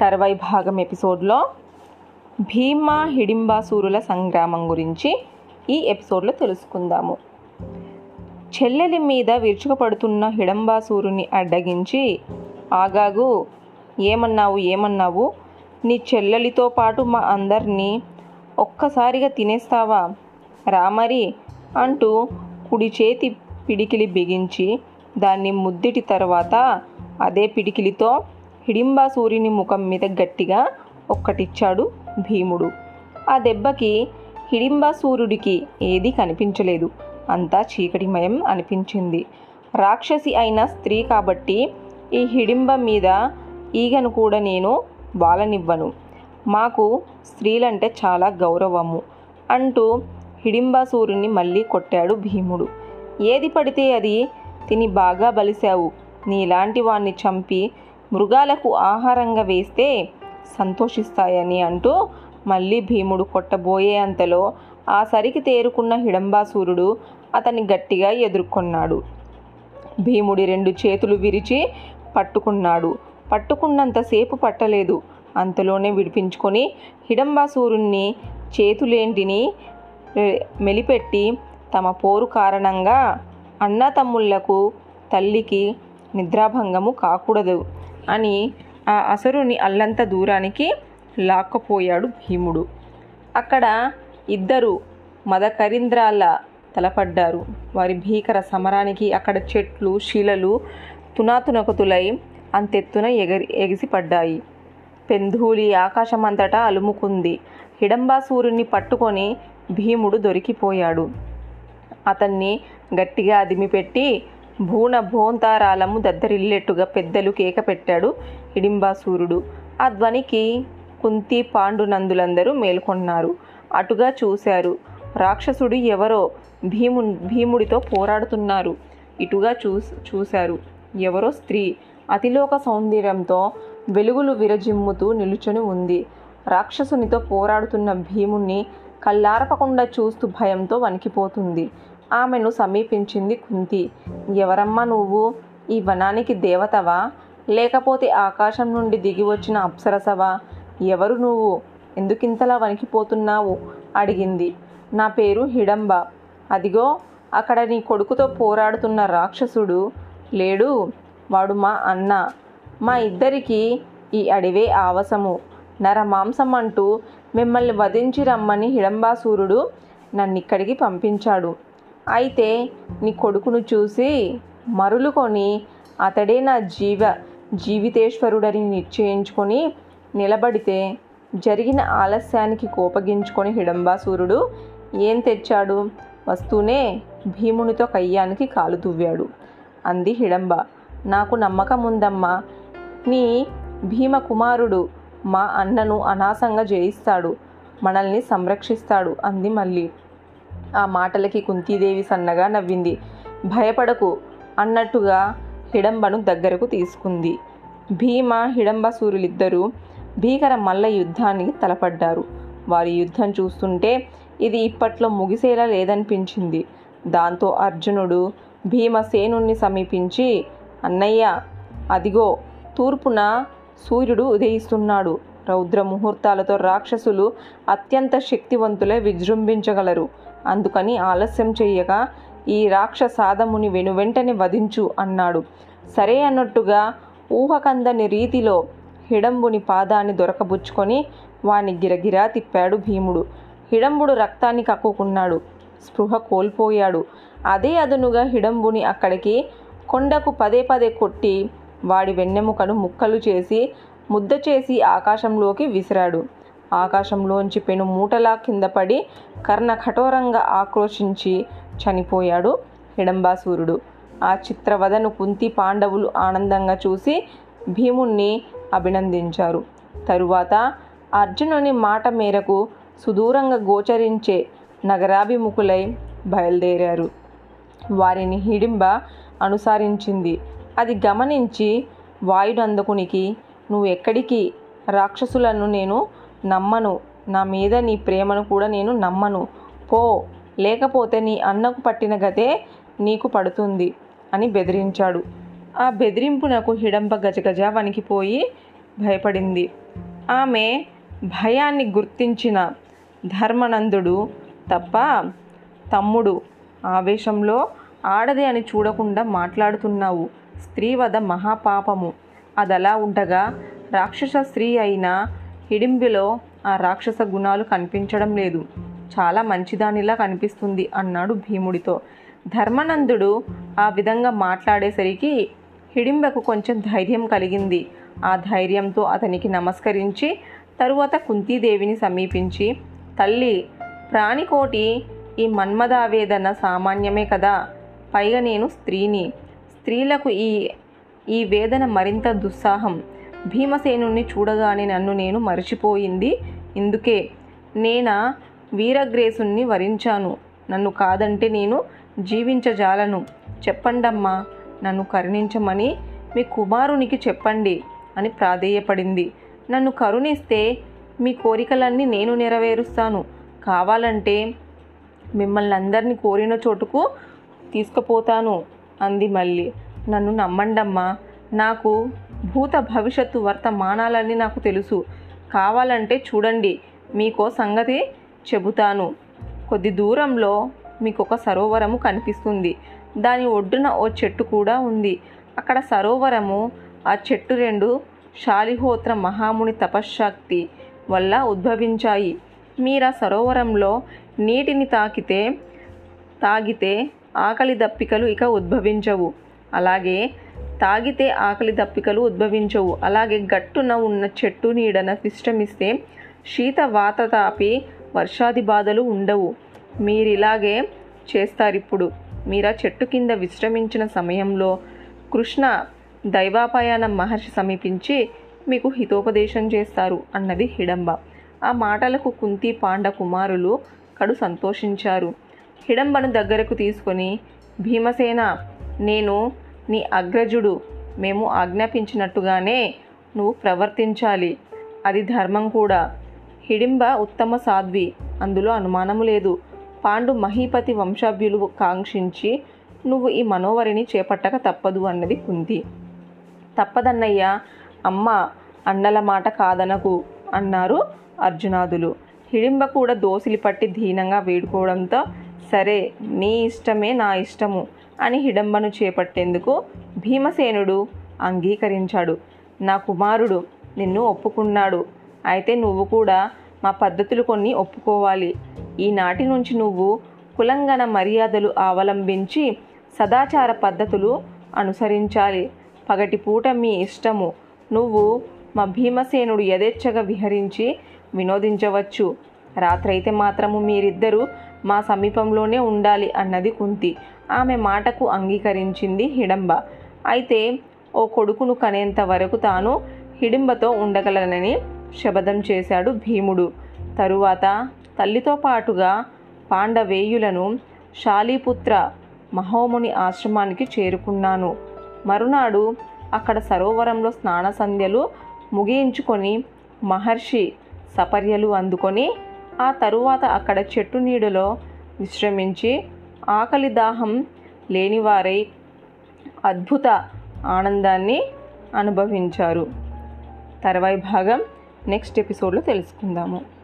తర్వాయి భాగం ఎపిసోడ్లో భీమా హిడింబాసూరుల సంగ్రామం గురించి ఈ ఎపిసోడ్లో తెలుసుకుందాము. చెల్లెలి మీద విరుచుకుపడుతున్న హిడంబాసూరుని అడ్డగించి ఆగాగు ఏమన్నావు ఏమన్నావు? నీ చెల్లెలితో పాటు మా అందరినీ ఒక్కసారిగా తినేస్తావా? రామరి అంటూ కుడి చేతి పిడికిలి బిగించి దాన్ని ముద్దిటి తర్వాత అదే పిడికిలితో హిడింబాసూరిని ముఖం మీద గట్టిగా ఒక్కటిచ్చాడు భీముడు. ఆ దెబ్బకి హిడింబాసూరుడికి ఏదీ కనిపించలేదు. అంతా చీకటిమయం అనిపించింది. రాక్షసి అయిన స్త్రీ కాబట్టి ఈ హిడింబ మీద ఈగను కూడా నేను వాలనివ్వను. మాకు స్త్రీలంటే చాలా గౌరవము అంటూ హిడింబాసూరుని మళ్ళీ కొట్టాడు భీముడు. ఏది పడితే అది తిని బాగా బలిశావు. నీలాంటి వాణ్ణి చంపి మృగాలకు ఆహారంగా వేస్తే సంతోషిస్తాయని అంటూ మళ్ళీ భీముడు కొట్టబోయే అంతలో ఆ సరికి తేరుకున్న హిడంబాసూరుడు అతన్ని గట్టిగా ఎదుర్కొన్నాడు. భీముడి రెండు చేతులు విరిచి పట్టుకున్నాడు. పట్టుకున్నంతసేపు పట్టలేదు. అంతలోనే విడిపించుకొని హిడంబాసూరుణ్ణి చేతులేంటిని మెలిపెట్టి తమ పోరు కారణంగా అన్నతమ్ముళ్ళకు తల్లికి నిద్రాభంగము కాకూడదు. అని ఆ అసురుని అల్లంత దూరానికి లాక్కపోయాడు భీముడు. అక్కడ ఇద్దరు మదకరింద్రాల తలపడ్డారు. వారి భీకర సమరానికి అక్కడ చెట్లు శిలలు తునాతునకతులై అంతెత్తున ఎగరి ఎగిసిపడ్డాయి. పెంధూలి ఆకాశమంతటా అలుముకుంది. హిడంబాసూరుని పట్టుకొని భీముడు దొరికిపోయాడు. అతన్ని గట్టిగా అదిమిపెట్టి భూన భోంతారాలము దద్దరిల్లేట్టుగా పెద్దలు కేక పెట్టాడు హిడింబాసూరుడు ఆ ధ్వనికి కుంతి పాండునందులందరూ మేల్కొన్నారు. అటుగా చూశారు. రాక్షసుడు ఎవరో భీము భీముడితో పోరాడుతున్నారు. ఇటుగా చూ చూశారు. ఎవరో స్త్రీ. అతిలోక సౌందర్యంతో వెలుగులు విరజిమ్ముతూ నిలుచొని ఉంది. రాక్షసునితో పోరాడుతున్న భీముణ్ణి కళ్ళారపకుండా చూస్తూ భయంతో వణికిపోతుంది. ఆమెను సమీపించింది కుంతి. ఎవరమ్మా నువ్వు? ఈ వనానికి దేవతవా? లేకపోతే ఆకాశం నుండి దిగి వచ్చిన అప్సరసవా? ఎవరు నువ్వు? ఎందుకింతలా వణికిపోతున్నావు? అడిగింది. నా పేరు హిడంబ. అదిగో అక్కడ నీ కొడుకుతో పోరాడుతున్న రాక్షసుడు. లేడు వాడు మా అన్న. మా ఇద్దరికి ఈ అడివే ఆవసము. నరమాంసం అంటూ మిమ్మల్ని వధించి రమ్మని హిడంబాసూరుడు నన్నిక్కడికి పంపించాడు. అయితే నీ కొడుకును చూసి మరులుకొని అతడే నా జీవ జీవితేశ్వరుడని నిశ్చయించుకొని నిలబడితే జరిగిన ఆలస్యానికి కోపగించుకొని హిడంబాసూరుడు ఏం తెచ్చాడు? వస్తూనే భీమునితో కయ్యానికి కాలు దువ్వాడు. అంది హిడంబ. నాకు నమ్మకం ఉందమ్మా. నీ భీమ కుమారుడు మా అన్నను అనాసంగా జయిస్తాడు. మనల్ని సంరక్షిస్తాడు. అంది మళ్ళీ ఆ మాటలకి కుంతీదేవి సన్నగా నవ్వింది. భయపడకు అన్నట్టుగా హిడంబను దగ్గరకు తీసుకుంది. భీమ హిడంబసూరులిద్దరూ భీకర మల్ల యుద్ధానికి తలపడ్డారు. వారి యుద్ధం చూస్తుంటే ఇది ఇప్పట్లో ముగిసేలా లేదనిపించింది. దాంతో అర్జునుడు భీమసేనుణ్ణి సమీపించి అన్నయ్య అదిగో తూర్పున సూర్యుడు ఉదయిస్తున్నాడు. రౌద్ర ముహూర్తాలతో రాక్షసులు అత్యంత శక్తివంతులే విజృంభించగలరు. అందుకని ఆలస్యం చెయ్యగా ఈ రాక్షసాదముని వెనువెంటనే వధించు అన్నాడు. సరే అన్నట్టుగా ఊహకందని రీతిలో హిడంబుని పాదాన్ని దొరకబుచ్చుకొని వాని గిరగిరా తిప్పాడు భీముడు. హిడంబుడు రక్తాన్ని కక్కుకున్నాడు. స్పృహ కోల్పోయాడు. అదే అదునుగా హిడంబుని అక్కడికి కొండకు పదే పదే కొట్టి వాడి వెన్నెముకను ముక్కలు చేసి ముద్ద చేసి ఆకాశంలోకి విసిరాడు. ఆకాశంలోంచి పెను మూటలా కింద పడి కర్ణ కఠోరంగా ఆక్రోశించి చనిపోయాడు హిడంబాసూరుడు. ఆ చిత్రవదను కుంతి పాండవులు ఆనందంగా చూసి భీముణ్ణి అభినందించారు. తరువాత అర్జునుని మాట మేరకు సుదూరంగా గోచరించే నగరాభిముఖులై బయలుదేరారు. వారిని హిడింబ అనుసరించింది. అది గమనించి వాయునందకునికి నువ్వు ఎక్కడికి రాక్షసులను నేను నమ్మను. నా మీద నీ ప్రేమను కూడా నేను నమ్మను. పో లేకపోతే నీ అన్నకు పట్టిన గతే నీకు పడుతుంది అని బెదిరించాడు. ఆ బెదిరింపునకు హిడంబ గజగజ వణికిపోయి భయపడింది. ఆమె భయాన్ని గుర్తించిన ధర్మనందుడు తప్ప తమ్ముడు ఆవేశంలో ఆడది అని చూడకుండా మాట్లాడుతున్నావు. స్త్రీవధ మహాపాపము. అదలా ఉండగా రాక్షస స్త్రీ అయిన హిడింబిలో ఆ రాక్షస గుణాలు కనిపించడం లేదు. చాలా మంచిదానిలా కనిపిస్తుంది అన్నాడు భీముడితో. ధర్మనందుడు ఆ విధంగా మాట్లాడేసరికి హిడింబకు కొంచెం ధైర్యం కలిగింది. ఆ ధైర్యంతో అతనికి నమస్కరించి తరువాత కుంతీదేవిని సమీపించి తల్లి ప్రాణికోటి ఈ మన్మదావేదన సామాన్యమే కదా? పైగా నేను స్త్రీని. స్త్రీలకు ఈ ఈ వేదన మరింత దుస్సాహం. భీమసేనుణ్ణి చూడగానే నన్ను నేను మరచిపోయింది. ఇందుకే నేనా వీరగ్రేసుణ్ణి వరించాను. నన్ను కాదంటే నేను జీవించజాలను. చెప్పండమ్మా నన్ను కరుణించమని మీ కుమారునికి చెప్పండి అని ప్రాధేయపడింది. నన్ను కరుణిస్తే మీ కోరికలన్నీ నేను నెరవేరుస్తాను. కావాలంటే మిమ్మల్ని అందరినీ కోరిన చోటుకు తీసుకుపోతాను అంది మళ్ళీ. నన్ను నమ్మండమ్మా నాకు భూత భవిష్యత్తు వర్తమానాలన్నీ నాకు తెలుసు. కావాలంటే చూడండి మీకో సంగతి చెబుతాను. కొద్ది దూరంలో మీకు ఒక సరోవరము కనిపిస్తుంది. దాని ఒడ్డున ఓ చెట్టు కూడా ఉంది. అక్కడ సరోవరము ఆ చెట్టు రెండు శాలిహోత్ర మహాముని తపశ్శక్తి వల్ల ఉద్భవించాయి. మీరు ఆ సరోవరంలో నీటిని తాకితే తాగితే ఆకలి దప్పికలు ఇక ఉద్భవించవు. అలాగే తాగితే ఆకలి దప్పికలు ఉద్భవించవు. అలాగే గట్టున ఉన్న చెట్టు నీడన విశ్రమిస్తే శీత వాత తాపి వర్షాది బాధలు ఉండవు. మీరిలాగే చేస్తారిప్పుడు. మీరు ఆ చెట్టు కింద విశ్రమించిన సమయంలో కృష్ణ దైవాపాయాన మహర్షి సమీపించి మీకు హితోపదేశం చేస్తారు అన్నది హిడంబ. ఆ మాటలకు కుంతి పాండ కుమారులు కడు సంతోషించారు. హిడంబను దగ్గరకు తీసుకొని భీమసేన నేను నీ అగ్రజుడు. మేము ఆజ్ఞాపించినట్టుగానే నువ్వు ప్రవర్తించాలి. అది ధర్మం కూడా. హిడింబ ఉత్తమ సాధ్వి. అందులో అనుమానము లేదు. పాండు మహీపతి వంశాభ్యులు కాంక్షించి నువ్వు ఈ మనోవరిని చేపట్టక తప్పదు అన్నది కుంతి. తప్పదన్నయ్యా అమ్మ అన్నల మాట కాదనకు అన్నారు అర్జునాదులు. హిడింబ కూడా దోసిలి పట్టి దీనంగా వేడుకోవడంతో సరే నీ ఇష్టమే నా ఇష్టము. అని హిడంబను చేపట్టేందుకు భీమసేనుడు అంగీకరించాడు. నా కుమారుడు నిన్ను ఒప్పుకున్నాడు. అయితే నువ్వు కూడా మా పద్ధతులు కొన్ని ఒప్పుకోవాలి. ఈనాటి నుంచి నువ్వు కులంగన మర్యాదలు అవలంబించి సదాచార పద్ధతులు అనుసరించాలి. పగటిపూట మీ ఇష్టము. నువ్వు మా భీమసేనుడు యథేచ్ఛగా విహరించి వినోదించవచ్చు. రాత్రైతే మాత్రము మీరిద్దరూ మా సమీపంలోనే ఉండాలి అన్నది కుంతి. ఆమె మాటకు అంగీకరించింది హిడంబ. అయితే ఓ కొడుకును కనేంత వరకు తాను హిడింబతో ఉండగలనని శపథం చేశాడు భీముడు. తరువాత తల్లితో పాటుగా పాండవేయులను శాలీపుత్ర మహోముని ఆశ్రమానికి చేరుకున్నాను. మరునాడు అక్కడ సరోవరంలో స్నాన సంధ్యలు ముగించుకొని మహర్షి సపర్యలు అందుకొని ఆ తరువాత అక్కడ చెట్టు నీడలో విశ్రమించి ఆకలి దాహం లేనివారై అద్భుత ఆనందాన్ని అనుభవించారు. తర్వాయి భాగం నెక్స్ట్ ఎపిసోడ్లో తెలుసుకుందాము.